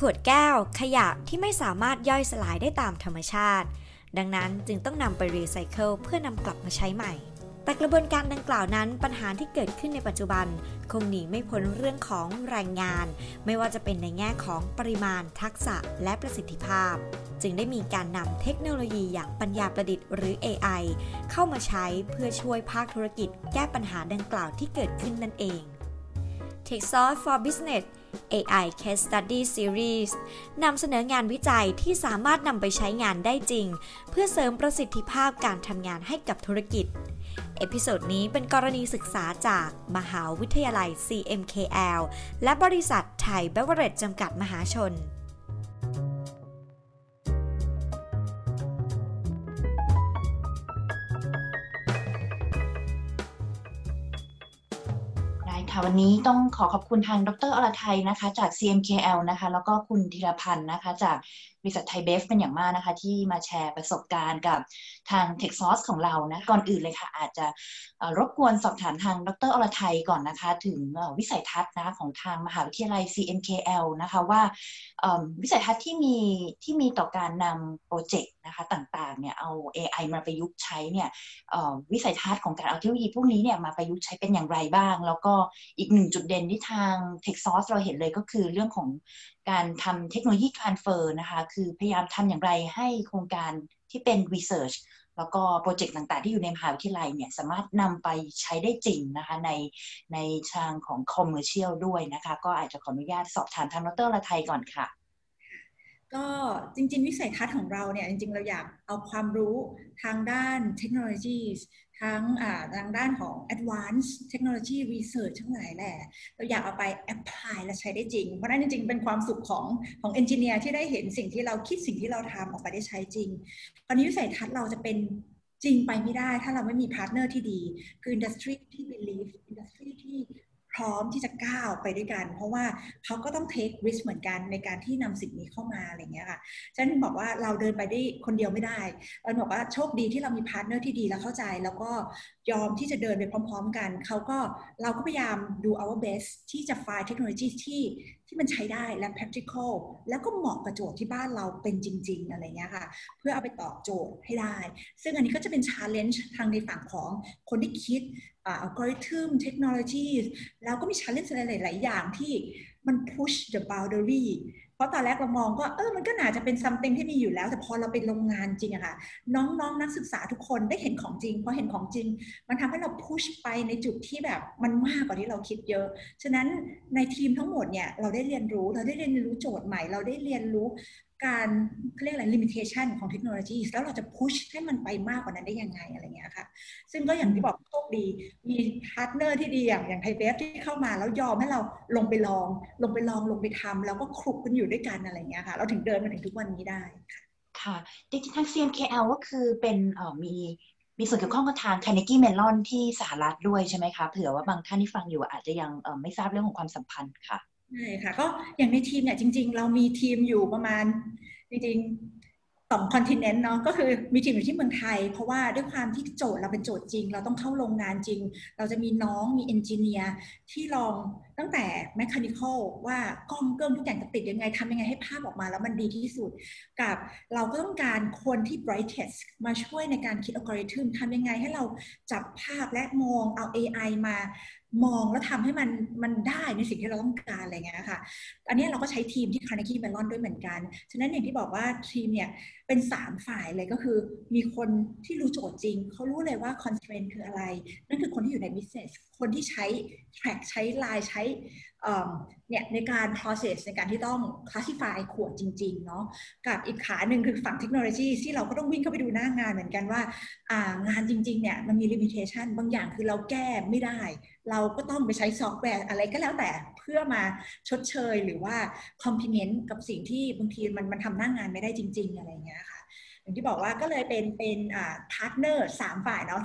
ขวดแก้ว ขยะที่ไม่สามารถย่อยสลายได้ตามธรรมชาติ ดังนั้นจึงต้องนำไปรีไซเคิลเพื่อนำกลับมาใช้ใหม่ แต่กระบวนการดังกล่าวนั้นปัญหาที่เกิดขึ้นในปัจจุบัน คงหนีไม่พ้นเรื่องของแรงงาน ไม่ว่าจะเป็นในแง่ของปริมาณ ทักษะและประสิทธิภาพ จึงได้มีการนำเทคโนโลยีอย่างปัญญาประดิษฐ์หรือ AI เข้ามาใช้เพื่อช่วยภาคธุรกิจ แก้ปัญหาดังกล่าวที่เกิดขึ้นนั่นเอง TechSource for Business AI Case Study Series นำเสนองานวิจัยที่สามารถนำไปใช้งานได้จริง เพื่อเสริมประสิทธิภาพการทำงานให้กับธุรกิจ episode นี้เป็นกรณีศึกษาจากมหาวิทยาลัย CMKL และบริษัทไทยเบฟเวอเรจจำกัดมหาชน วันนี้ต้องขอขอบคุณทางดรอรไทยนะคะ จาก CMKL นะคะ แล้วก็คุณธีรพันธ์นะคะ จาก บริษัทไทยเบฟเป็นอย่างมากนะคะ ที่มาแชร์ประสบการณ์กับทาง t e c h s o u r c e ของเรานะก่อนอื่นเลยค่ะ อาจจะรบกวนสอบถามทางดรอรไทยก่อนนะคะ ถึงวิสัยทัศน์นะของทางมหาวิทยาลัย CMKL นะคะว่าวิสัยทัศน์ที่มีที่มีต่อการนำโปรเจกต์นะคะต่างๆเนี่ยเอา AI มาประยุกต์ใช้เนี่ยวิสัยทัศน์ของการเอาเทคโนโลยีพวกนี้เนี่ยมาประยุกต์ใช้เป็นอย่างไรบ้าง แล้วก็อีกหนึ่งจุดเด่นที่ทาง t e c h s o u r c e เราเห็นเลยก็คือเรื่องของการทำเทคโนโลยี transfer นะคะคือพยายามทำอย่างไรให้โครงการที่เป็น research แล้วก็โปรเจกต์ต่างๆ ที่อยู่ในมหาวิทยาลัยเนี่ยสามารถนำไปใช้ได้จริงนะคะในในทางของ commercial ด้วยนะคะ ก็อาจจะขออนุญาตสอบถามทางดรละไทยก่อนค่ะ ก็จริง ๆ วิสัยทัศน์ของเราเนี่ยจริง ๆ เราอยากเอาความรู้ทางด้านเทคโนโลยี ทั้งทางด้านของ advanced technology research ทั้งหลายแหละ เราอยากเอาไป apply และใช้ได้จริง เพราะนั้นจริงๆ เป็นความสุขของของ engineer ที่ได้เห็นสิ่งที่เราคิดสิ่งที่เราทำออกไปได้ใช้จริง ตอนนี้วิสัยทัศน์เราจะเป็นจริงไปไม่ได้ ถ้าเราไม่มี partner ที่ดี คือ industry ที่ believe industry ที่ พร้อมที่จะก้าวไปด้วยกัน เพราะว่าเขาก็ต้อง take risk เหมือนกันในการที่นำสิ่งนี้เข้ามาอะไรเงี้ยค่ะฉันบอกว่าเราเดินไปได้คนเดียวไม่ได้เราบอกว่าโชคดีที่เรามี partner ที่ดีแล้วเข้าใจ แล้วก็ยอมที่จะเดินไปพร้อม ๆ กันเขาก็เราก็พยายามดู our best ที่จะ find เทคโนโลยีที่ ที่มันใช้ได้และ practical แล้วก็เหมาะกับโจทย์ที่บ้านเราเป็นจริง ๆ อะไรเงี้ยค่ะ เพื่อเอาไปตอบโจทย์ให้ได้ ซึ่งอันนี้ก็จะเป็น challenge ทางในฝั่งของคนที่คิดอัลกอริทึมเทคโนโลยีแล้วก็มี challenge อะไรหลายๆอย่างที่มัน push the boundary เพราะตอนแรกเรามองก็เออมันก็น่าจะเป็น something ที่มีอยู่แล้ว แต่พอเราไปโรงงานจริงอะค่ะ น้องๆนนักศึกษาทุกคนได้เห็นของจริงพอเห็นของจริง มันทำให้เราพุชไปในจุดที่แบบมันมากกว่าที่เราคิดเยอะ ฉะนั้นในทีมทั้งหมดเนี่ยเราได้เรียนรู้เราได้เรียนรู้โจทย์ใหม่ เราได้เรียนรู้ การเรียกอะไร limitation ของเทคโนโลยีแล้วเราจะพุชให้มันไปมากกว่านั้นได้ยังไงอะไรเงี้ยค่ะ ซึ่งก็อย่างที่บอกโชคดี มี partner ที่ดีอย่างอย่างไทยเบฟที่เข้ามาแล้วยอมให้เราลงไปลอง ลงไปลองลงไปทำแล้วก็คลุกกันอยู่ด้วยกันอะไรเงี้ยค่ะ เราถึงเดินมาถึงทุกวันนี้ได้ค่ะค่ะจริงๆทาง CMKL ก็คือเป็นมีมีส่วนเกี่ยวข้องกับทาง Carnegie Mellon ที่สหรัฐด้วยใช่ไหมคะเผื่อว่าบางท่านที่ฟังอยู่อาจจะยังไม่ทราบเรื่องของความสัมพันธ์ค่ะ ใช่ค่ะ ก็อย่างในทีมเนี่ยจริง ๆ เรามีทีมอยู่ประมาณจริงๆสอง continent เนาะก็คือมีทีมอยู่ที่เมืองไทย เพราะว่าด้วยความที่โจทย์เราเป็นโจทย์จริง เราต้องเข้าโรงงานจริง เราจะมีน้องมีเอนจิเนียร์ที่ลอง ตั้งแต่แมคานิคอลว่ากล้องเกิ้งทุกอย่างจะติดยังไงทำยังไงให้ภาพออกมาแล้วมันดีที่สุด กับเราก็ต้องการคนที่ brightest มาช่วยในการคิดอัลกอริทึมทำยังไงให้เราจับภาพและมองเอา AI มามองแล้วทำให้มันมันได้ในสิ่งที่เราต้องการอะไรเงี้ยค่ะ อันนี้เราก็ใช้ทีมที่ Carnegie Mellon ด้วยเหมือนกัน ฉะนั้นอย่างที่บอกว่าทีมเนี่ยเป็น 3 ฝ่ายเลยก็คือมีคนที่รู้โจทย์จริง เขารู้เลยว่า constraint คืออะไร นั่นคือคนที่อยู่ใน business คนที่ใช้ track ใช้ line ใช้เนี่ยในการ process ในการที่ต้อง classify ขวดจริงๆเนาะกับอีกขาหนึ่งคือฝั่งเทคโนโลยีที่เราก็ต้องวิ่งเข้าไปดูหน้างานเหมือนกันว่างานจริงๆเนี่ยมันมี limitation บางอย่างคือเราแก้ไม่ได้ เราก็ต้องไปใช้ซอฟต์แวร์อะไรก็แล้วแต่เพื่อมาชดเชยหรือว่า complement กับสิ่งที่บางทีมันมันทำหน้างานไม่ได้จริง ๆ อะไรเงี้ยค่ะอย่างที่บอกว่าก็เลยเป็นเป็น partner สามฝ่ายเนาะ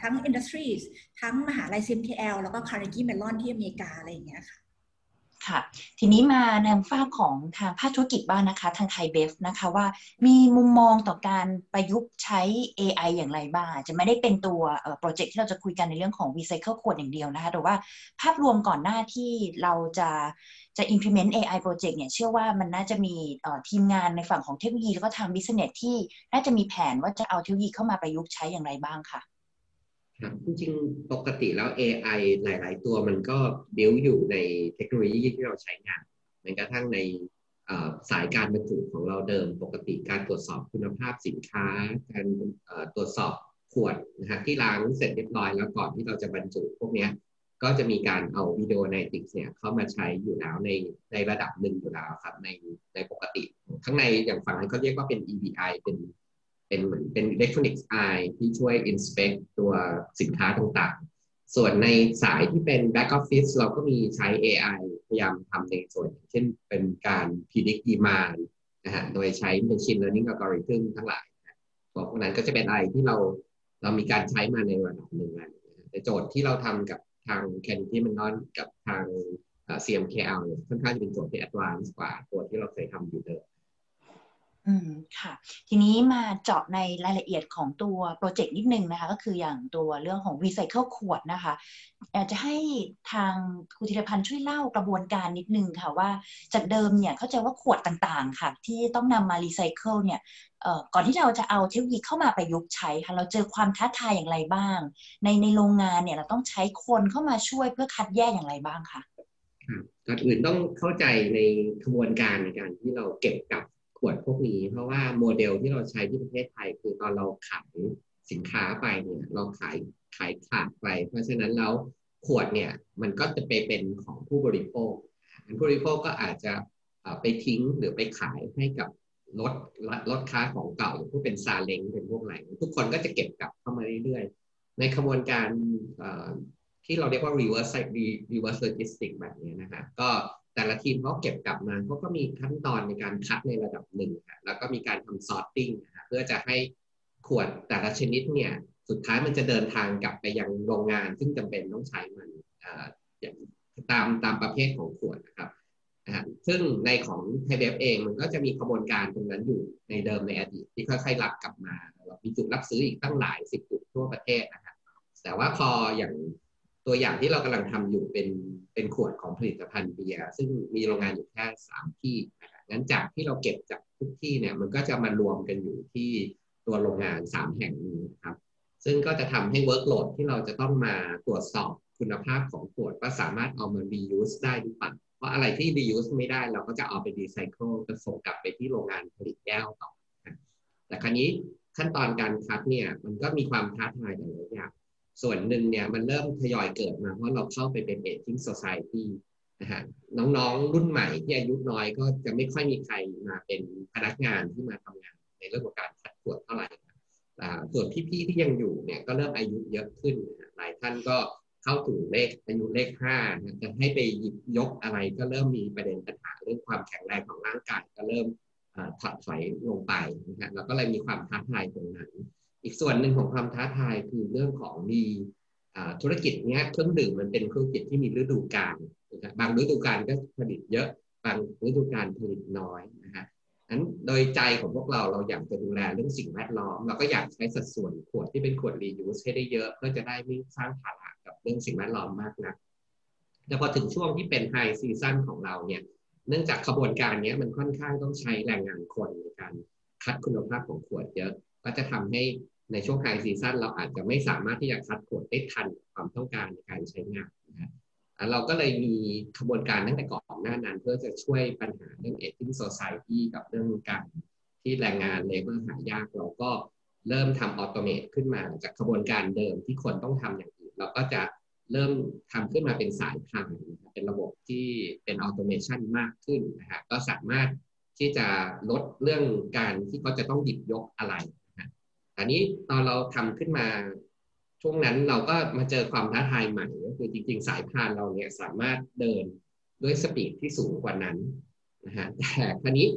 ทั้ง Industries ทั้งมหาลัย CMKL แล้วก็ Carnegie Mellon ที่อเมริกาอะไรอย่างเงี้ยค่ะค่ะทีนี้มาในฝั่งของทางภาคธุรกิจบ้างนะคะ ทางไทยเบฟนะคะว่ามีมุมมองต่อการประยุกต์ใช้ AI อย่างไรบ้างจะไม่ได้เป็นตัว project ที่เราจะคุยกันในเรื่องของ recycle ขวดอย่างเดียวนะคะแต่ว่าภาพรวมก่อนหน้าที่เราจะจะ implement AI project เนี่ยเชื่อว่ามันน่าจะมีทีมงานในฝั่งของเทคโนโลยีแล้วก็ทาง business ที่น่าจะมีแผนว่าจะเอาเทคโนโลยีเข้ามาประยุกต์ใช้อย่างไรบ้างค่ะ ครับจริงๆปกติแล้ว AI หลาย ๆ ตัวมันก็บิวอยู่ในเทคโนโลยีที่เราใช้งานแม้กระทั่งในสายการบรรจุของเราเดิม ปกติการตรวจสอบคุณภาพสินค้า การตรวจสอบขวดนะฮะที่ล้างเสร็จเรียบร้อยแล้วก่อนที่เราจะบรรจุพวกนี้ก็จะมีการเอาวิดีโอในติกเนี่ยเข้ามาใช้อยู่แล้วในในระดับหนึ่งอยู่แล้วครับในในปกติ ข้างในอย่างฝั่งนั้นเขาเรียกว่าเป็น EDI เป็น เป็นเหมือนเป็น electronics eye ที่ช่วย inspect ตัวสินค้าต่างๆ ส่วนในสายที่เป็น back office เราก็มีใช้ AI พยายามทำในส่วนเช่นเป็นการ predict demand นะฮะโดยใช้ machine learning algorithm ทั้งหลายพวกนั้นก็จะเป็นอะไรที่เราเรามีการใช้มาในระดับหนึ่งแล้วแต่โจทย์ที่เราทำกับทาง c a n ที่มันนอนกับทาง CMKL ค่อนข้างจะเป็นโจทย์ที่ advanced กว่าตัวที่เราเคยทำอยู่เดิม อืมค่ะ ทีนี้มาเจาะในรายละเอียดของตัว project นิดนึงนะคะ ก็คืออย่างตัวเรื่องของรีไซเคิลขวดนะคะอยากจะให้ทางคุณธีรพันธ์ช่วยเล่ากระบวนการนิดนึงค่ะว่าจากเดิมเนี่ยเข้าใจว่าขวดต่างๆ ค่ะ ที่ต้องนำมารีไซเคิลเนี่ยก่อนที่เราจะเอาเทคโนโลยีเข้ามาประยุกต์ใช้ค่ะเราเจอความท้าทายอย่างไรบ้าง ในในโรงงานเนี่ยเราต้องใช้คนเข้ามาช่วยเพื่อคัดแยกอย่างไรบ้างคะก่อนอื่นต้องเข้าใจในกระบวนการในการที่เราเก็บกับ ขวดพวกนี้ เพราะว่าโมเดลที่เราใช้ที่ประเทศไทยคือตอนเราขายสินค้าไปเนี่ยเราขายขายขาดไป เพราะฉะนั้นแล้วขวดเนี่ยมันก็จะไปเป็นของผู้บริโภคผู้บริโภคก็อาจจะไปทิ้งหรือไปขายให้กับรถรถค้าของเก่าพวกเป็นซาเล้งเป็นพวกอะไรทุกคนก็จะเก็บกลับเข้ามาเรื่อยๆ ในขบวนการที่เราเรียกว่า reverse reverse logistics แบบนี้นะฮะก็ แต่ละทีมเขาเก็บกลับมาเขาก็มีขั้นตอนในการคัดในระดับหนึ่งแล้วก็มีการทำซอร์ติ้งเพื่อจะให้ขวดแต่ละชนิดเนี่ยสุดท้ายมันจะเดินทางกลับไปยังโรงงาน ซึ่งจำเป็นต้องใช้มันตามตามประเภทของขวดนะครับซึ่งในของไทยเบฟเองมันก็จะมีกระบวนการตรงนั้นอยู่ในเดิมในอดีตที่ค่อยๆรับกลับมา มีจุดรับซื้ออีกตั้งหลายสิบจุดทั่วประเทศนะครับแต่ว่าพออย่าง ตัวอย่างที่เรากำลังทำอยู่เป็นเป็นขวดของผลิตภัณฑ์เบียร์ซึ่งมีโรงงานอยู่แค่สามที่นะครับงั้นจากที่เราเก็บจากทุกที่เนี่ยมันก็จะมารวมกันอยู่ที่ตัวโรงงานสามแห่งนี้ครับ ซึ่งก็จะทำให้ workload ที่เราจะต้องมาตรวจสอบคุณภาพของขวดว่าสามารถเอามา reuse ได้หรือเปล่าเพราะอะไรที่ reuse ไม่ได้เราก็จะเอาไป recycle จะส่งกลับไปที่โรงงานผลิตแก้วต่อแต่ครั้นี้ขั้นตอนการคัดเนี่ยมันก็มีความท้าทายหลายอย่าง ส่วนหนึ่งเนี่ยมันเริ่มทยอยเกิดมาเพราะเราเข้าไปเป็นเอจิ้งโซซายตี้นะฮะน้องๆรุ่นใหม่ที่อายุน้อยก็จะไม่ค่อยมีใครมาเป็นพนักงานที่มาทำงานในเรื่องของการคัดตรวจเท่าไหร่ส่วนพี่ๆที่ยังอยู่เนี่ยก็เริ่มอายุเยอะขึ้นหลายท่านก็เข้าถึงเลขอายุเลขห้าจะให้ไปหยิบยกอะไรก็เริ่มมีประเด็นปัญหาเรื่องความแข็งแรงของร่างกายก็เริ่มถอดถอยลงไปนะฮะเราก็เลยมีความท้าทายตรงนั้น อีกส่วนหนึ่งของความท้าทายคือเรื่องของมีธุรกิจเนี้ยเครื่องดื่มมันเป็นธุรกิจที่มีฤดูกาลนะครับบางฤดูกาลก็ผลิตเยอะบางฤดูกาลผลิตน้อยนะฮะนั้นโดยใจของพวกเราเราอยากจะดูแลเรื่องสิ่งแวดล้อม เราก็อยากใช้สัดส่วนขวดที่เป็นขวดรียูสให้ได้เยอะเพื่อจะได้ไม่สร้างภาระกับเรื่องสิ่งแวดล้อมมากนะักแต่พอถึงช่วงที่เป็น high season ของเราเนี่ยเนื่องจากขบวนการนี้มันค่อนข้างต้องใช้แรงงานคนในการคัดคุณภาพของขวดเยอะ ก็จะทำให้ ในช่วง high season เราอาจจะไม่สามารถที่จะคัดขวดได้ทันความต้องการในการใช้งานนะเราก็เลยมีขบวนการตั้งแต่ก่อนหน้านั้น เพื่อจะช่วยปัญหาเรื่อง aging society กับเรื่องการที่แรงงานเลเวอร์หายากเราก็เริ่มทำ automate ขึ้นมาจากขบวนการเดิมที่คนต้องทำอย่างอื่นเราก็จะเริ่มทำขึ้นมาเป็นสายพานเป็นระบบที่เป็น automation มากขึ้นนะฮะก็สามารถที่จะลดเรื่องการที่เขาจะต้องหยิบยกอะไร อันนี้ตอนเราทำขึ้นมา ช่วงนั้นเราก็มาเจอความท้าทายใหม่ก็คือจริง ๆ สายพานเราเนี่ยสามารถเดินด้วย speed ที่สูงกว่านั้นนะฮะแต่คราวนี้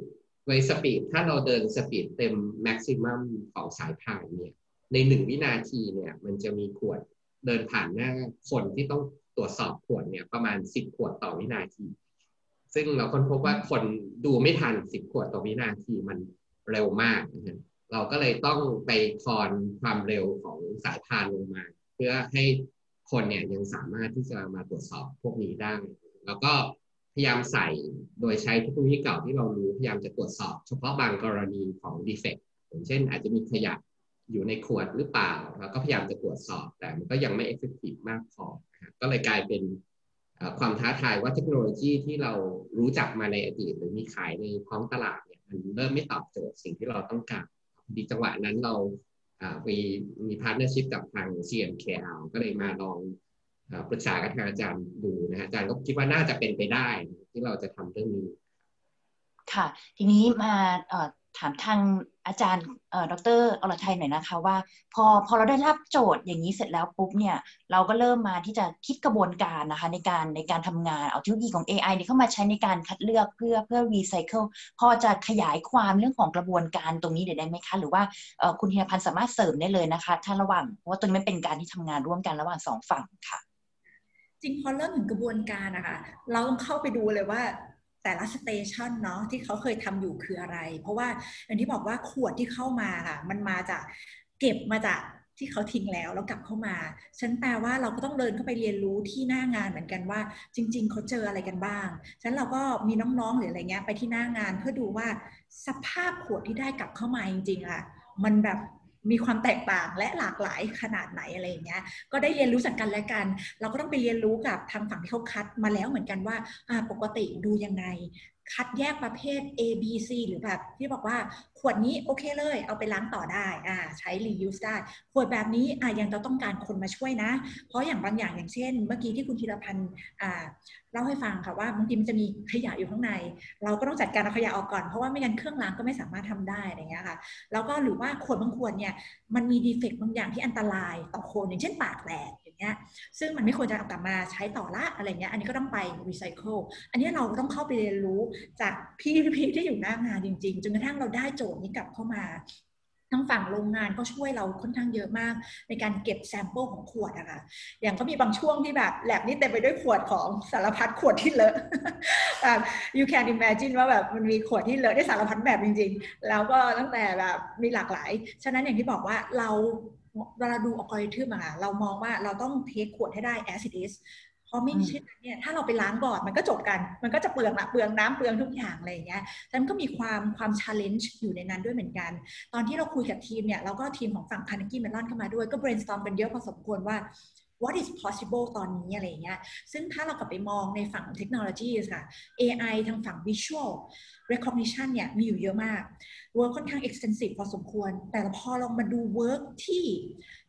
โดย speed ถ้าเราเดิน speed เต็ม maximum ของสายพานเนี่ยในหนึ่งวินาทีเนี่ยมันจะมีขวดเดินผ่านหน้าคนที่ต้องตรวจสอบขวดเนี่ยประมาณสิบขวดต่อวินาที ซึ่งเราค้นพบว่าคนดูไม่ทันสิบขวดต่อวินาทีมันเร็วมากนะฮะ เราก็เลยต้องไปคอนความเร็วของสายพานลงมา เพื่อให้คนเนี่ยยังสามารถที่จะมาตรวจสอบพวกนี้ได้ แล้วก็พยายามใส่โดยใช้เทคโนโลยีเก่าที่เรารู้พยายามจะตรวจสอบ เฉพาะบางกรณีของดีเฟกต์อย่างเช่น อาจจะมีขยะอยู่ในขวดหรือเปล่าเราก็พยายามจะตรวจสอบ แต่มันก็ยังไม่ effective มากพอก็เลยกลายเป็นความท้าทายว่าเทคโนโลยีที่เรารู้จักมาในอดีต หรือมีขายในท้องตลาดเนี่ยมันเริ่มไม่ตอบโจทย์สิ่งที่เราต้องการ ดีจังหวะนั้นเรามีมี partnership กับทาง CMKL ก็เลยมาลองปรึกษากับทางอาจารย์ดูนะอาจารย์ก็คิดว่าน่าจะเป็นไปได้ที่เราจะทำเรื่องนี้ ค่ะ ทีนี้มา ถามทางอาจารย์ดรอรชัยหน่อยนะคะว่า พอพอเราได้รับโจทย์อย่างนี้เสร็จแล้วปุ๊บเนี่ยเราก็เริ่มมาที่จะคิดกระบวนการนะคะในการในการทำงานเอาเทคโนโลยีของ AI นี่เข้ามาใช้ในการคัดเลือกเพื่อเพื่อรีไซเคิลพอจะขยายความเรื่องของกระบวนการตรงนี้ได้ไหมคะ หรือว่าคุณธีรพันธ์สามารถเสริมได้เลยนะคะ ถ้าระหว่างเพราะว่าตรงนี้เป็นการที่ทำงานร่วมกันระหว่างสองฝั่งค่ะจริงพอเริ่มถึงกระบวนการนะคะเราต้องเข้าไปดูเลยว่า แต่ละสเตชันเนาะที่เขาเคยทำอยู่คืออะไร เพราะว่าอย่างที่บอกว่าขวดที่เข้ามาค่ะ มันมาจากเก็บมาจากที่เขาทิ้งแล้วแล้วกลับเข้ามา ฉันแปลว่าเราก็ต้องเดินเข้าไปเรียนรู้ที่หน้างานเหมือนกันว่า จริง ๆ เขาเจออะไรกันบ้าง ฉะนั้นเราก็มีน้องๆหรืออะไรเงี้ยไปที่หน้างานเพื่อดูว่าสภาพขวดที่ได้กลับเข้ามาจริงๆอะมันแบบ มีความแตกต่างและหลากหลายขนาดไหนอะไรอย่างเงี้ย ก็ได้เรียนรู้จากกันและกัน เราก็ต้องไปเรียนรู้กับทางฝั่งที่เขาคัดมาแล้วเหมือนกันว่าปกติดูยังไง คัดแยกประเภท A B C หรือแบบที่บอกว่าขวดนี้โอเคเลย เอาไปล้างต่อได้อ่าใช้ reuse ได้ ขวดแบบนี้อ่ายังจะต้องการคนมาช่วยนะ เพราะอย่างบางอย่างอย่างเช่น เมื่อกี้ที่คุณธีรพันธ์อ่าเล่าให้ฟังค่ะว่าบางทีมันจะมีขยะอยู่ข้างใน เราก็ต้องจัดการเอาขยะออกก่อนเพราะว่าไม่งั้นเครื่องล้างก็ไม่สามารถทำได้อะไรเงี้ยค่ะแล้วก็หรือว่าขวดบางขวดเนี่ยมันมี defect บางอย่างที่อันตรายต่อคนอย่างเช่นปากแตก เงี้ยซึ่งมันไม่ควรจะเอากลับมาใช้ต่อละอะไรเงี้ยอันนี้ก็ต้องไปรีไซเคิลอันนี้เราต้องเข้าไปเรียนรู้จากพี่พี่ที่อยู่หน้างานจริง ๆ จนกระทั่งเราได้โจทย์นี้กลับเข้ามาทั้งฝั่งโรงงานก็ช่วยเราค่อนข้างเยอะมาก ในการเก็บ sample ของขวดอะค่ะ อย่างก็มีบางช่วงที่แบบแลบนี่เต็มไปด้วยขวดของสารพัดขวดที่เลอะ you can imagine ว่าแบบมันมีขวดที่เลอะได้สารพัดแบบจริง ๆ แล้วก็ตั้งแต่แบบมีหลากหลาย ฉะนั้นอย่างที่บอกว่าเรา เวลาดูอัลกอริทึมอะเรามองว่าเราต้องเทคขวดให้ได้ as it is เพราะไม่เช่นนั้นเนี่ยถ้าเราไปล้างก่อนมันก็จบกัน มันก็จะเปลืองละเปลืองน้ำเปลืองทุกอย่างอะไรอย่างเงี้ยฉะนั้นก็มีความความชาร์เลนจ์อยู่ในนั้นด้วยเหมือนกัน ตอนที่เราคุยกับทีมเนี่ยเราก็ทีมของฝั่งคานากี้เมลอนเข้ามาด้วยก็ brainstorm กันเยอะพอสมควรว่า what is possible ตอนนี้อะไรเงี้ย ซึ่งถ้าเรากลับไปมองในฝั่งเทคโนโลยีค่ะ AI ทางฝั่ง visual recognition เนี่ยมีอยู่เยอะมาก work ค่อนข้าง extensive พอสมควร แต่พอลองมาดู work ที่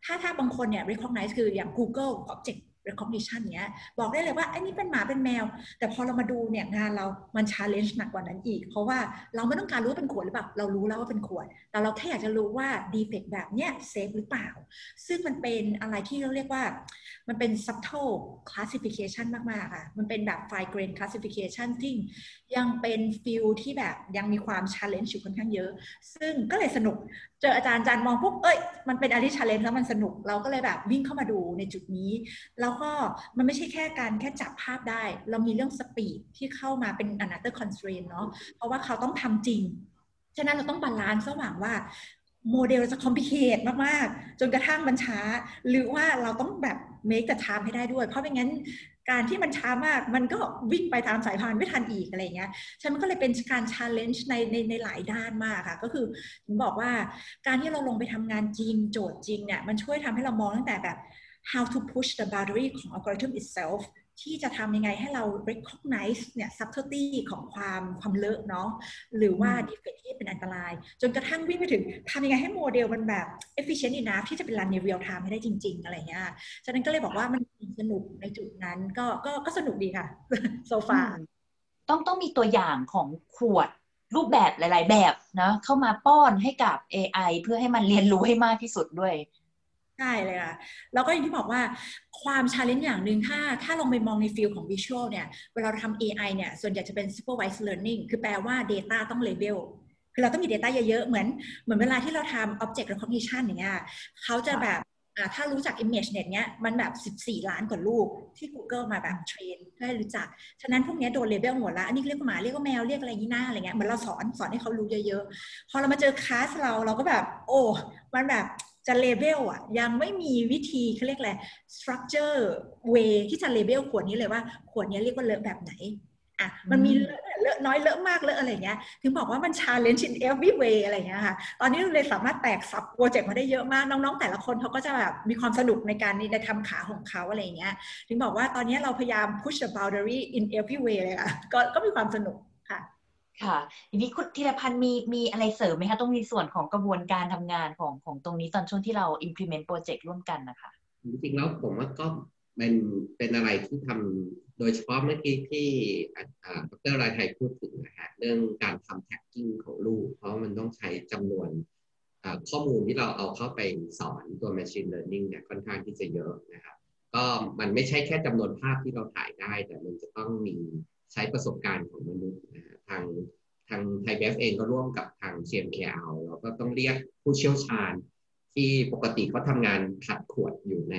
ถ้าถ้าบางคนเนี่ย recognize คืออย่าง Google Object recognition เนี้ยบอกได้เลยว่าไอ้นี่เป็นหมาเป็นแมว แต่พอเรามาดูเนี่ยงานเรามัน challenge หนักกว่านั้นอีก เพราะว่าเราไม่ต้องการรู้ว่าเป็นขวดหรือเปล่าเรารู้แล้วว่าเป็นขวด แต่เราแค่อยากจะรู้ว่า defect แบบเนี้ย safe หรือเปล่า ซึ่งมันเป็นอะไรที่เราเรียกว่า มันเป็น subtle classification มากๆค่ะ มันเป็นแบบ fine grain classification ที่ยังเป็น field ที่แบบยังมีความ challenge อยู่ค่อนข้างเยอะ ซึ่งก็เลยสนุก เจออาจารย์อาจารย์มองปุ๊บ เอ้ย มันเป็นอะไรที่ challenge แล้วมันสนุก เราก็เลยแบบวิ่งเข้ามาดูในจุดนี้ แล้วก็มันไม่ใช่แค่การแค่จับภาพได้ เรามีเรื่องสปีดที่เข้ามาเป็น another constraint เนาะ เพราะว่าเขาต้องทำจริง ฉะนั้นเราต้อง balance ระหว่างว่าโมเดลจะ complicate มาก ๆ จนกระทั่งมันช้า หรือว่าเราต้องแบบ make the time ให้ได้ด้วย เพราะไม่งั้นการที่มันช้ามากมันก็วิ่งไปตามสายพานไม่ทันอีกอะไรเงี้ยฉันมันก็เลยเป็นการ challenge ในในในหลายด้านมากค่ะ ก็คือผมบอกว่าการที่เราลงไปทำงานจริงโจทย์จริงเนี่ยมันช่วยทำให้เรามองตั้งแต่แบบ how to push the boundary ของ algorithm itself ที่จะทำยังไงให้เรา recognize เนี่ย subtlety ของความความเลอะเนาะหรือว่า defect ที่เป็นอันตราย จนกระทั่งวิ่งไปถึงทำยังไงให้โมเดลมันแบบ efficient enough ที่จะเป็นรันใน real time ให้ได้จริง ๆ อะไรเงี้ยฉะนั้นก็เลยบอกว่ามันสนุกในจุดนั้นก็ก็ก็สนุกดีค่ะโซฟาต้องต้องมีตัวอย่างของขวดรูปแบบหลาย ๆ แบบนะเข้ามาป้อนให้กับ AI เพื่อให้มันเรียนรู้ให้มากที่สุดด้วย ใช่เลยค่ะแล้วก็อย่างที่บอกว่าความ challenge อย่างหนึ่งถ้าถ้าลองไปมองใน field ของ visual เนี่ย เวลาเราทำ AI เนี่ย ส่วนใหญ่จะเป็น supervised learning คือแปลว่า Data ต้อง label คือเราต้องมี Data เยอะๆ เหมือนเหมือนเวลาที่เราทำ object recognition อย่างเงี้ยเขาจะแบบถ้ารู้จัก ImageNet เนี้ยมันแบบ 14 ล้านกว่ารูปที่ Google มาแบบ train เพื่อให้รู้จัก ฉะนั้นพวกนี้โดนเลเวลหมดแล้วอันนี้เรียกว่าหมาเรียกว่าแมวเรียกอะไรนี้หน้าอะไรเงี้ยเหมือนเราสอนสอนให้เขารู้เยอะๆ พอเรามาเจอคลาสเราเราก็แบบ โอ้ มันแบบ จะเลเวลอะยังไม่มีวิธีเขาเรียกอะไร structure way ที่จะเลเวลขวดนี้เลยว่า ขวดนี้เรียกว่าเลอะแบบไหนอะมันมีเลอะน้อยเลอะมากเลอะอะไรเงี้ยถึงบอกว่ามัน challenge in every way อะไรเงี้ยค่ะ ตอนนี้เราเลยสามารถแตกสับโปรเจกต์มาได้เยอะมาก น้องๆ แต่ละคนเขาก็จะแบบมีความสนุกในการในทำขาของเขาอะไรเงี้ยถึงบอกว่าตอนนี้เราพยายาม push the boundary in every way เลยค่ะก็ก็มีความสนุก ค่ะทีนี้คุณธีรพันธ์มีมีอะไรเสริมไหมคะตรงในส่วนของกระบวนการทำงานของของตรงนี้ตอนช่วงที่เรา implement โปรเจกต์ร่วมกันนะคะจริงๆแล้วผมว่าก็เป็นเป็นอะไรที่ทำโดยเฉพาะเมื่อกี้ที่ดรรายไทยพูดถึงนะฮะเรื่องการทำแท็กกิ้งของลูก เพราะมันต้องใช้จำนวนข้อมูลที่เราเอาเข้าไปสอนตัว Machine Learning เนี่ยค่อนข้างที่จะเยอะนะครับก็มันไม่ใช่แค่จำนวนภาพที่เราถ่ายได้ แต่มันจะต้องมี ใช้ประสบการณ์ของมนุษย์นะทางทางไทยเบฟเองก็ร่วมกับทาง CMKL เราก็ต้องเรียกผู้เชี่ยวชาญ ที่ปกติเขาทำงานขัดขวดอยู่ใน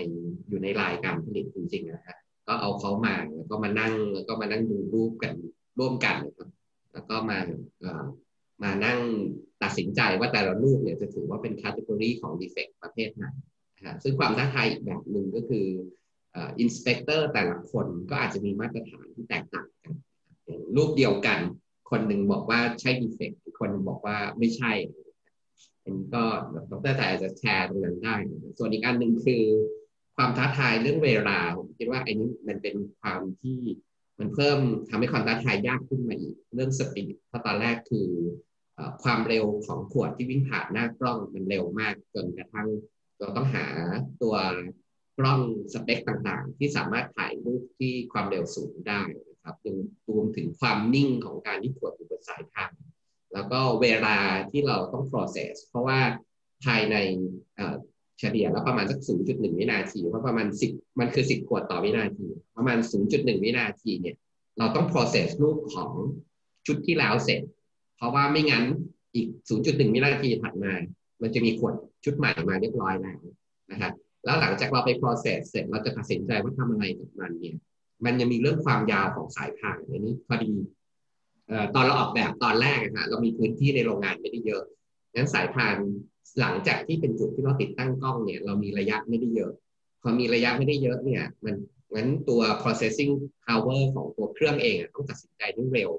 อยู่ในรายการผลิตจริงๆนะฮะก็เอาเขามาแล้วก็มานั่งแล้วก็มานั่งดูรูปกันร่วมกันนะครับแล้วก็มามานั่งตัดสินใจว่าแต่ละรูปเนี่ยจะถือว่าเป็นคตตากรีของดีเฟกต์ประเภทไหนนะซึ่งความท้าทายอีกแบบหนึ่งก็คือ inspector แต่ละคนก็อาจจะมีมาตรฐานที่แตกต่างกันรูปเดียวกัน คนหนึ่งบอกว่าใช่ defect อีกคนบอกว่าไม่ใช่ อันนี้ก็ดร.แต่อาจจะแชร์ตรงนั้นได้ ส่วนอีกอันหนึ่งคือความท้าทายเรื่องเวลาผมคิดว่าอันนี้มันเป็นความที่มันเพิ่มทำให้ความท้าทายยากขึ้นมาอีก เรื่อง speed เพราะตอนแรกคือความเร็วของขวดที่วิ่งผ่านหน้ากล้องมันเร็วมากจนกระทั่งเราต้องหาตัว กล้องสเปคต่างๆ ที่สามารถถ่ายรูปที่ความเร็วสูงได้นะครับยังรวมถึงความนิ่งของการที่ขวดอยู่บนสายทาง แล้วก็เวลาที่เราต้อง process เพราะว่าภายในเฉลี่ยแล้วประมาณสัก 0.1 วินาทีเพราะประมาณ 10 มันคือ 10 ขวดต่อวินาที ประมาณ 0.1 วินาทีเนี่ยเราต้อง process รูปของชุดที่แล้วเสร็จ เพราะว่าไม่งั้นอีก 0.1 วินาทีถัดมา มันจะมีขวดชุดใหม่มาเรียบร้อยแล้วนะครับ แล้วหลังจากเราไป process เสร็จเราจะตัดสินใจว่าทำอะไรกับมันเนี่ย มันยังมีเรื่องความยาวของสายพานอันนี้พอดีตอนเราออกแบบตอนแรกนะเรามีพื้นที่ในโรงงานไม่ได้เยอะงั้นสายพานหลังจากที่เป็นจุดที่เราติดตั้งกล้องเนี่ย เรามีระยะไม่ได้เยอะ พอมีระยะไม่ได้เยอะเนี่ย มันงั้นตัว processing power ของตัวเครื่องเองต้องตัดสินใจได้เร็ว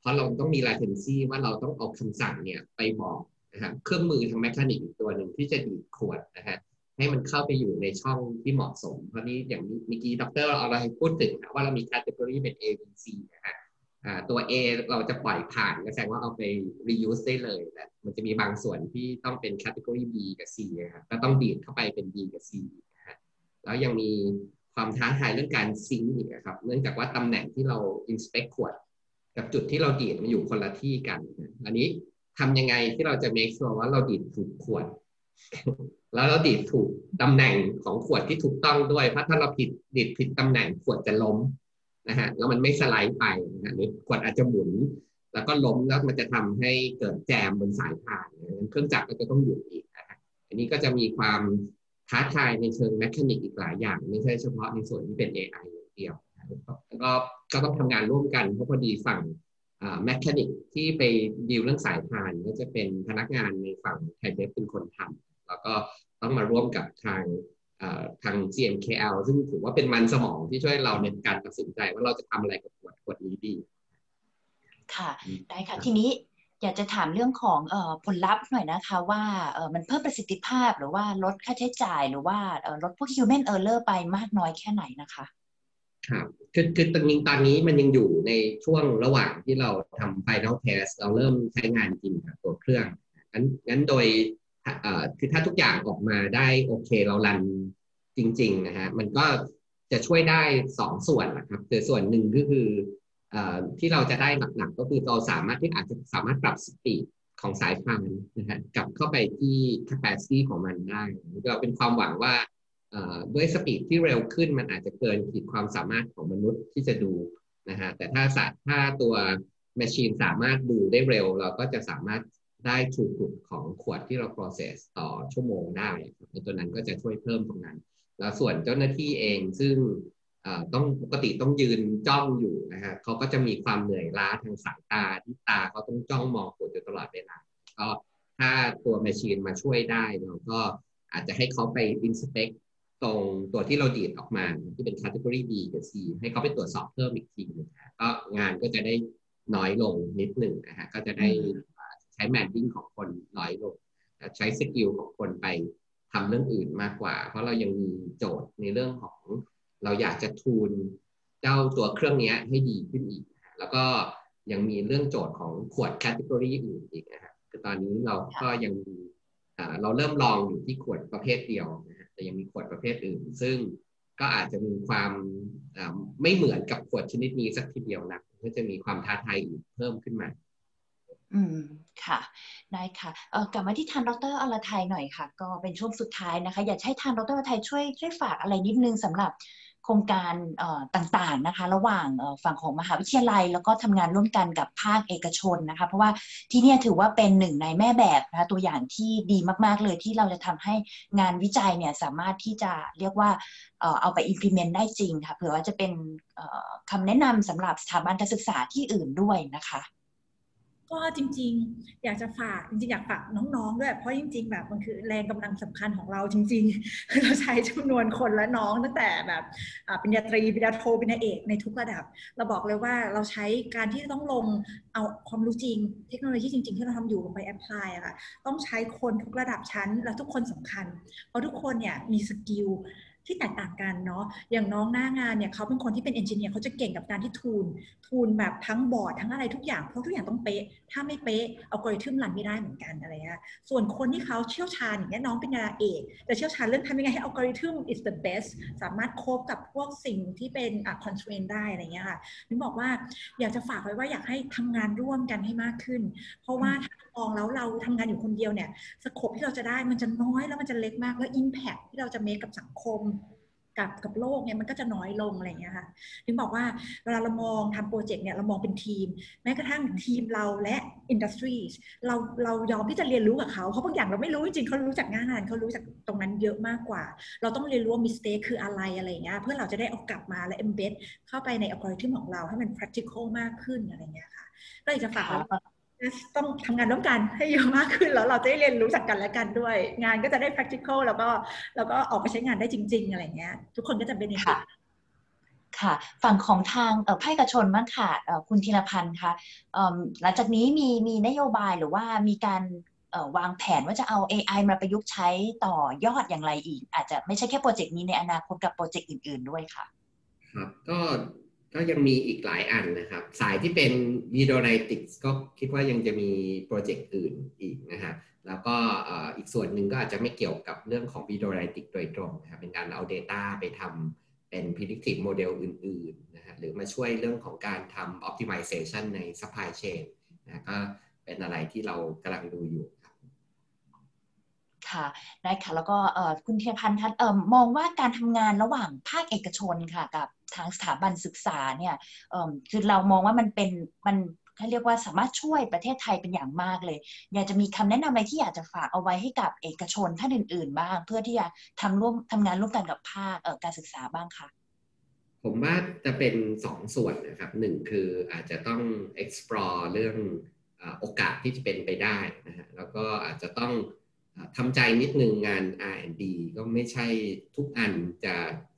เพราะเราต้องมี latency ว่าเราต้องเอาคำสั่งเนี่ยไปบอกนะฮะเครื่องมือทางแมชชีนิกอีกตัวหนึ่งที่จะดีดขวดนะฮะ ให้มันเข้าไปอยู่ในช่องที่เหมาะสม เพราะนี้อย่างเมื่อกี้ดรอะไรพูดถึงนะว่าเรามี category เป็น A B C นะฮะตัว A เราจะปล่อยผ่านก็แสดงว่าเอาไป reuse ได้เลยแต่มันจะมีบางส่วนที่ต้องเป็น category B กับ C นะครับก็ต้องดีดเข้าไปเป็น B กับ C นะฮะแล้วยังมีความท้าทายเรื่องการซิงค์อีกครับ เนื่องจากว่าตำแหน่งที่เรา inspect ขวด กับจุดที่เราดีดมันอยู่คนละที่กัน อันนี้ทำยังไงที่เราจะ make sure ว่าเราดีดถูกขวด แล้วเราดีดถูกตำแหน่งของขวดที่ถูกต้องด้วย เพราะถ้าเราผิดดีดผิดตำแหน่งขวดจะล้มนะฮะแล้วมันไม่สไลด์ไปนะฮะหรือขวดอาจจะหมุน แล้วก็ล้มแล้วมันจะทำให้เกิดแจมบนสายพานเครื่องจักรก็จะต้องหยุดอีกนะฮะอันนี้ก็จะมีความท้าทายในเชิง mechanic อีกหลายอย่าง ไม่ใช่เฉพาะในส่วนที่เป็น AI อย่างเดียวแล้วก็ก็ต้องทำงานร่วมกันเพราะพอดีฝั่งแมชชีนิกที่ไปดีลเรื่องสายพานก็จะเป็นพนักงานในฝั่งไทยเบฟเป็นคนทำ แล้วก็ต้องมาร่วมกับทางทาง GMKL ซึ่งถือว่าเป็นมันสมองที่ช่วยเราในการตัดสินใจว่าเราจะทำอะไรกับขวดขวดนี้ดี ค่ะ ได้ค่ะ ทีนี้อยากจะถามเรื่องของผลลัพธ์หน่อยนะคะว่ามันเพิ่มประสิทธิภาพหรือว่าลดค่าใช้จ่ายหรือว่าลดพวก human error ไปมากน้อยแค่ไหนนะคะครับคือคือตอนนี้ตอนนี้มันยังอยู่ในช่วงระหว่างที่เราทำ final test เราเริ่มใช้งานจริงกับตัวเครื่องงั้นงั้นโดย คือถ้าทุกอย่างออกมาได้โอเคเรารันจริง ๆ นะฮะมันก็จะช่วยได้สองส่วนนะครับคือส่วนหนึ่งก็คือที่เราจะได้หลักๆ ก็คือเราสามารถที่อาจจะสามารถปรับสปีดของสายพานนะฮะกลับเข้าไปที่ capacity ของมันได้ก็เป็นความหวังว่าด้วยสปีดที่เร็วขึ้นมันอาจจะเกินขีดความสามารถของมนุษย์ที่จะดูนะฮะแต่ถ้าสัตว์ถ้าตัว machine สามารถดูได้เร็ว เราก็จะสามารถ ได้ถูกขุดของขวดที่เรา process ต่อชั่วโมงได้ในตัวนั้นก็จะช่วยเพิ่มตรงนั้น แล้วส่วนเจ้าหน้าที่เองซึ่งต้องปกติต้องยืนจ้องอยู่นะฮะเขาก็จะมีความเหนื่อยล้าทางสายตาที่ตาเขาต้องจ้องมองขวดอยู่ตลอดเวลาก็ถ้าตัว machine มาช่วยได้เราก็อาจจะให้เขาไป inspect ตรงตัวที่เราดีดออกมาที่เป็น category B กับ C ให้เขาไปตรวจสอบเพิ่มอีกทีนึงก็งานก็จะได้น้อยลงนิดหนึ่งนะฮะก็จะได้ ช้แมนดิ้งของคนน้อยลงใช้ skill ของคนไปทำเรื่องอื่นมากกว่า เพราะเรายังมีโจทย์ในเรื่องของ เราอยากจะทูนเจ้าตัวเครื่องนี้ให้ดีขึ้นอีก แล้วก็ยังมีเรื่องโจทย์ของขวดแคตตากรีอื่นอีกนะครับคือตอนนี้เราก็ยังเราเริ่มลองอยู่ที่ขวดประเภทเดียวนะฮะแต่ยังมีขวดประเภทอื่น ซึ่งก็อาจจะมีความไม่เหมือนกับขวดชนิดนี้สักทีเดียวนะก็จะมีความท้าทายอื่นเพิ่มขึ้นมา อืมค่ะ ได้ค่ะเออกลับมาที่ทานดรอรไทยหน่อยค่ะ ก็เป็นช่วงสุดท้ายนะคะ อยากให้ทานดรอรไทยช่วยช่วยฝากอะไรนิดนึงสำหรับโครงการต่างๆนะคะ ระหว่างฝั่งของมหาวิทยาลัย แล้วก็ทำงานร่วมกันกับภาคเอกชนนะคะ เพราะว่าที่นี่ถือว่าเป็นหนึ่งในแม่แบบนะคะตัวอย่างที่ดีมากๆเลยที่เราจะทำให้งานวิจัยเนี่ยสามารถที่จะเรียกว่าเอาไป implement ได้จริงค่ะเผื่อว่าจะเป็นคำแนะนำสำหรับสถาบันการศึกษาที่อื่นด้วยนะคะ ก็จริง ๆ อยากจะฝากจริงๆอยากฝากน้องๆด้วยเพราะจริง ๆ แบบมันคือแรงกำลังสำคัญของเราจริงๆคือเราใช้จำนวนคนและน้องตั้งแต่แบบปริญญาตรีปริญญาโทปริญญาเอกในทุกระดับ เราบอกเลยว่าเราใช้การที่ต้องลงเอาความรู้จริง เทคโนโลยีจริง ๆ ที่เราทำอยู่ลงไป apply อะค่ะต้องใช้คนทุกระดับชั้นและทุกคนสำคัญ เพราะทุกคนเนี่ยมี skill ที่แตกต่างกันเนาะอย่างน้องหน้างานเนี่ยเขาเป็นคนที่เป็น engineer เขาจะเก่งกับการที่ tune tune แบบทั้งบอร์ดทั้งอะไรทุกอย่างเพราะทุกอย่างต้องเป๊ะ ถ้าไม่เป๊ะ algorithm run ไม่ได้เหมือนกันอะไรเงี้ยส่วนคนที่เขาเชี่ยวชาญอย่างเงี้ยน้องเป็นงานเอกจะเชี่ยวชาญเรื่องทำยังไงให้ algorithm is the best สามารถ cope กับพวกสิ่งที่เป็นอะ constraint ได้อะไรเงี้ยค่ะนึกบอกว่าอยากจะฝากไว้ว่าอยากให้ทำงานร่วมกันให้มากขึ้น เพราะว่าถ้ามองแล้วเราทำงานอยู่คนเดียวเนี่ย scope ที่เราจะได้มันจะน้อยแล้วมันจะเล็กมากแล้ว impact ที่เราจะ make กับสังคม กับกับโลกเนี่ยมันก็จะน้อยลงอะไรเงี้ยค่ะถึงบอกว่าเวลาเรามองทำ project เนี่ยเรามองเป็นทีม แม้กระทั่งทีมเราและ industryเราเรายอมที่จะเรียนรู้กับเขาเพราะบางอย่างเราไม่รู้จริงเขารู้จากงานเขารู้จากตรงนั้นเยอะมากกว่า เราต้องเรียนรู้ว่ามิสเตคคืออะไรอะไรเงี้ยเพื่อเราจะได้เอากลับมาและ embed เข้าไปในอัลกอริทึมของเราให้มัน practical มากขึ้นอะไรเงี้ยค่ะก็อยากจะฝาก ต้องทำงานร่วมกันให้เยอะมากขึ้นแล้วเราจะได้เรียนรู้จากกันและกันด้วย งานก็จะได้ practical แล้วก็แล้วก็ออกไปใช้งานได้จริง ๆ อะไรเงี้ย ทุกคนก็จะเป็นค่ะค่ะ ฝั่งของทางภาคเอกชนบ้างค่ะคุณธีรพันธ์คะหลังจากนี้มีมีนโยบายหรือว่ามีการวางแผนว่าจะเอา AI มาประยุกต์ใช้ต่อยอดอย่างไรอีก อาจจะไม่ใช่แค่โปรเจกต์นี้ในอนาคตกับโปรเจกต์อื่น ๆด้วยค่ะครับก็ ก็ยังมีอีกหลายอันนะครับ สายที่เป็น video analytics ก็คิดว่ายังจะมีโปรเจกต์อื่นอีกนะครับแล้วก็อีกส่วนหนึ่งก็อาจจะไม่เกี่ยวกับเรื่องของ video analytics โดยตรงนะครับเป็นการเอา Data ไปทำเป็น predictive model อื่นๆนะฮะหรือมาช่วยเรื่องของการทำ optimization ใน supply chain นะก็เป็นอะไรที่เรากำลังดูอยู่ ค่ะได้ค่ะแล้วก็คุณเทียพันธ์ท่านมองว่าการทำงานระหว่างภาคเอกชนค่ะกับทางสถาบันศึกษาเนี่ยคือเรามองว่ามันเป็นมันเขาเรียกว่าสามารถช่วยประเทศไทยเป็นอย่างมากเลย อยากจะมีคำแนะนำอะไรที่อยากจะฝากเอาไว้ให้กับเอกชนท่านอื่น ๆ บ้าง เพื่อที่จะทำร่วมทำงานร่วมกันกับภาคการศึกษาบ้างคะผมว่าจะเป็นสองส่วนนะครับหนึ่งคืออาจจะต้อง explore เรื่องโอกาสที่จะเป็นไปได้นะฮะแล้วก็อาจจะต้อง ทำใจนิดนึงงาน R&D ก็ไม่ใช่ทุกอันจะ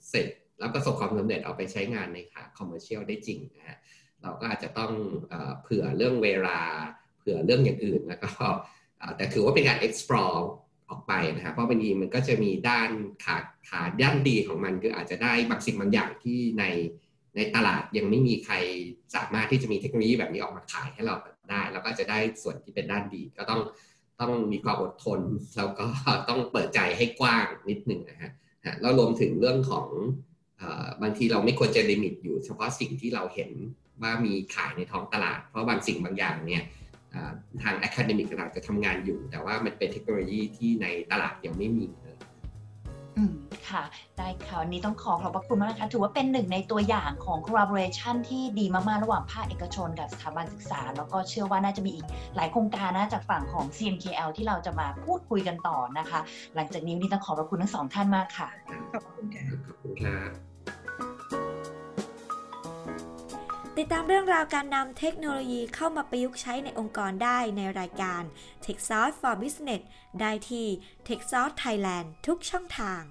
เสร็จแล้วประสบความสำเร็จเอาไปใช้งานในขา commercial ได้จริงนะฮะเราก็อาจจะต้องเผื่อเรื่องเวลาเผื่อเรื่องอย่างอื่นแล้วก็แต่ถือว่าเป็นการ explore ออกไปนะครับเพราะบางทีมันก็จะมีด้านขาขาด้านดีของมันคืออาจจะได้บางสิ่งบางอย่างที่ในในตลาดยังไม่มีใครสามารถที่จะมีเทคโนโลยีแบบนี้ออกมาขายให้เราได้ แล้วก็จะได้ส่วนที่เป็นด้านดีก็ต้อง ต้องมีความอดทน แล้วก็ต้องเปิดใจให้กว้างนิดหนึ่งนะฮะแล้วรวมถึงเรื่องของบางทีเราไม่ควรจะลิมิตอยู่เฉพาะสิ่งที่เราเห็นว่ามีขายในท้องตลาด เพราะบางสิ่งบางอย่างเนี่ยทาง academic เราจะทำงานอยู่ แต่ว่ามันเป็นเทคโนโลยีที่ในตลาดยังไม่มี อืมค่ะได้ค่ะวันนี้ต้องขอขอบพระคุณมากนะคะถือว่าเป็นหนึ่งในตัวอย่างของ collaboration ที่ดีมากๆ ระหว่างภาคเอกชนกับสถาบันศึกษา แล้วก็เชื่อว่าน่าจะมีอีกหลายโครงการนะจากฝั่งของ CMKL ที่เราจะมาพูดคุยกันต่อนะคะ หลังจากนี้วันนี้ต้องขอบพระคุณทั้งสองท่านมากค่ะ ขอบคุณค่ะขอบคุณครั ติดตามเรื่องราวการนำเทคโนโลยีเข้ามาประยุกต์ใช้ในองค์กรได้ในรายการ t e c h s o u r c e for Business ได้ที่ t e c h s o u r c e Thailand ทุกช่องทาง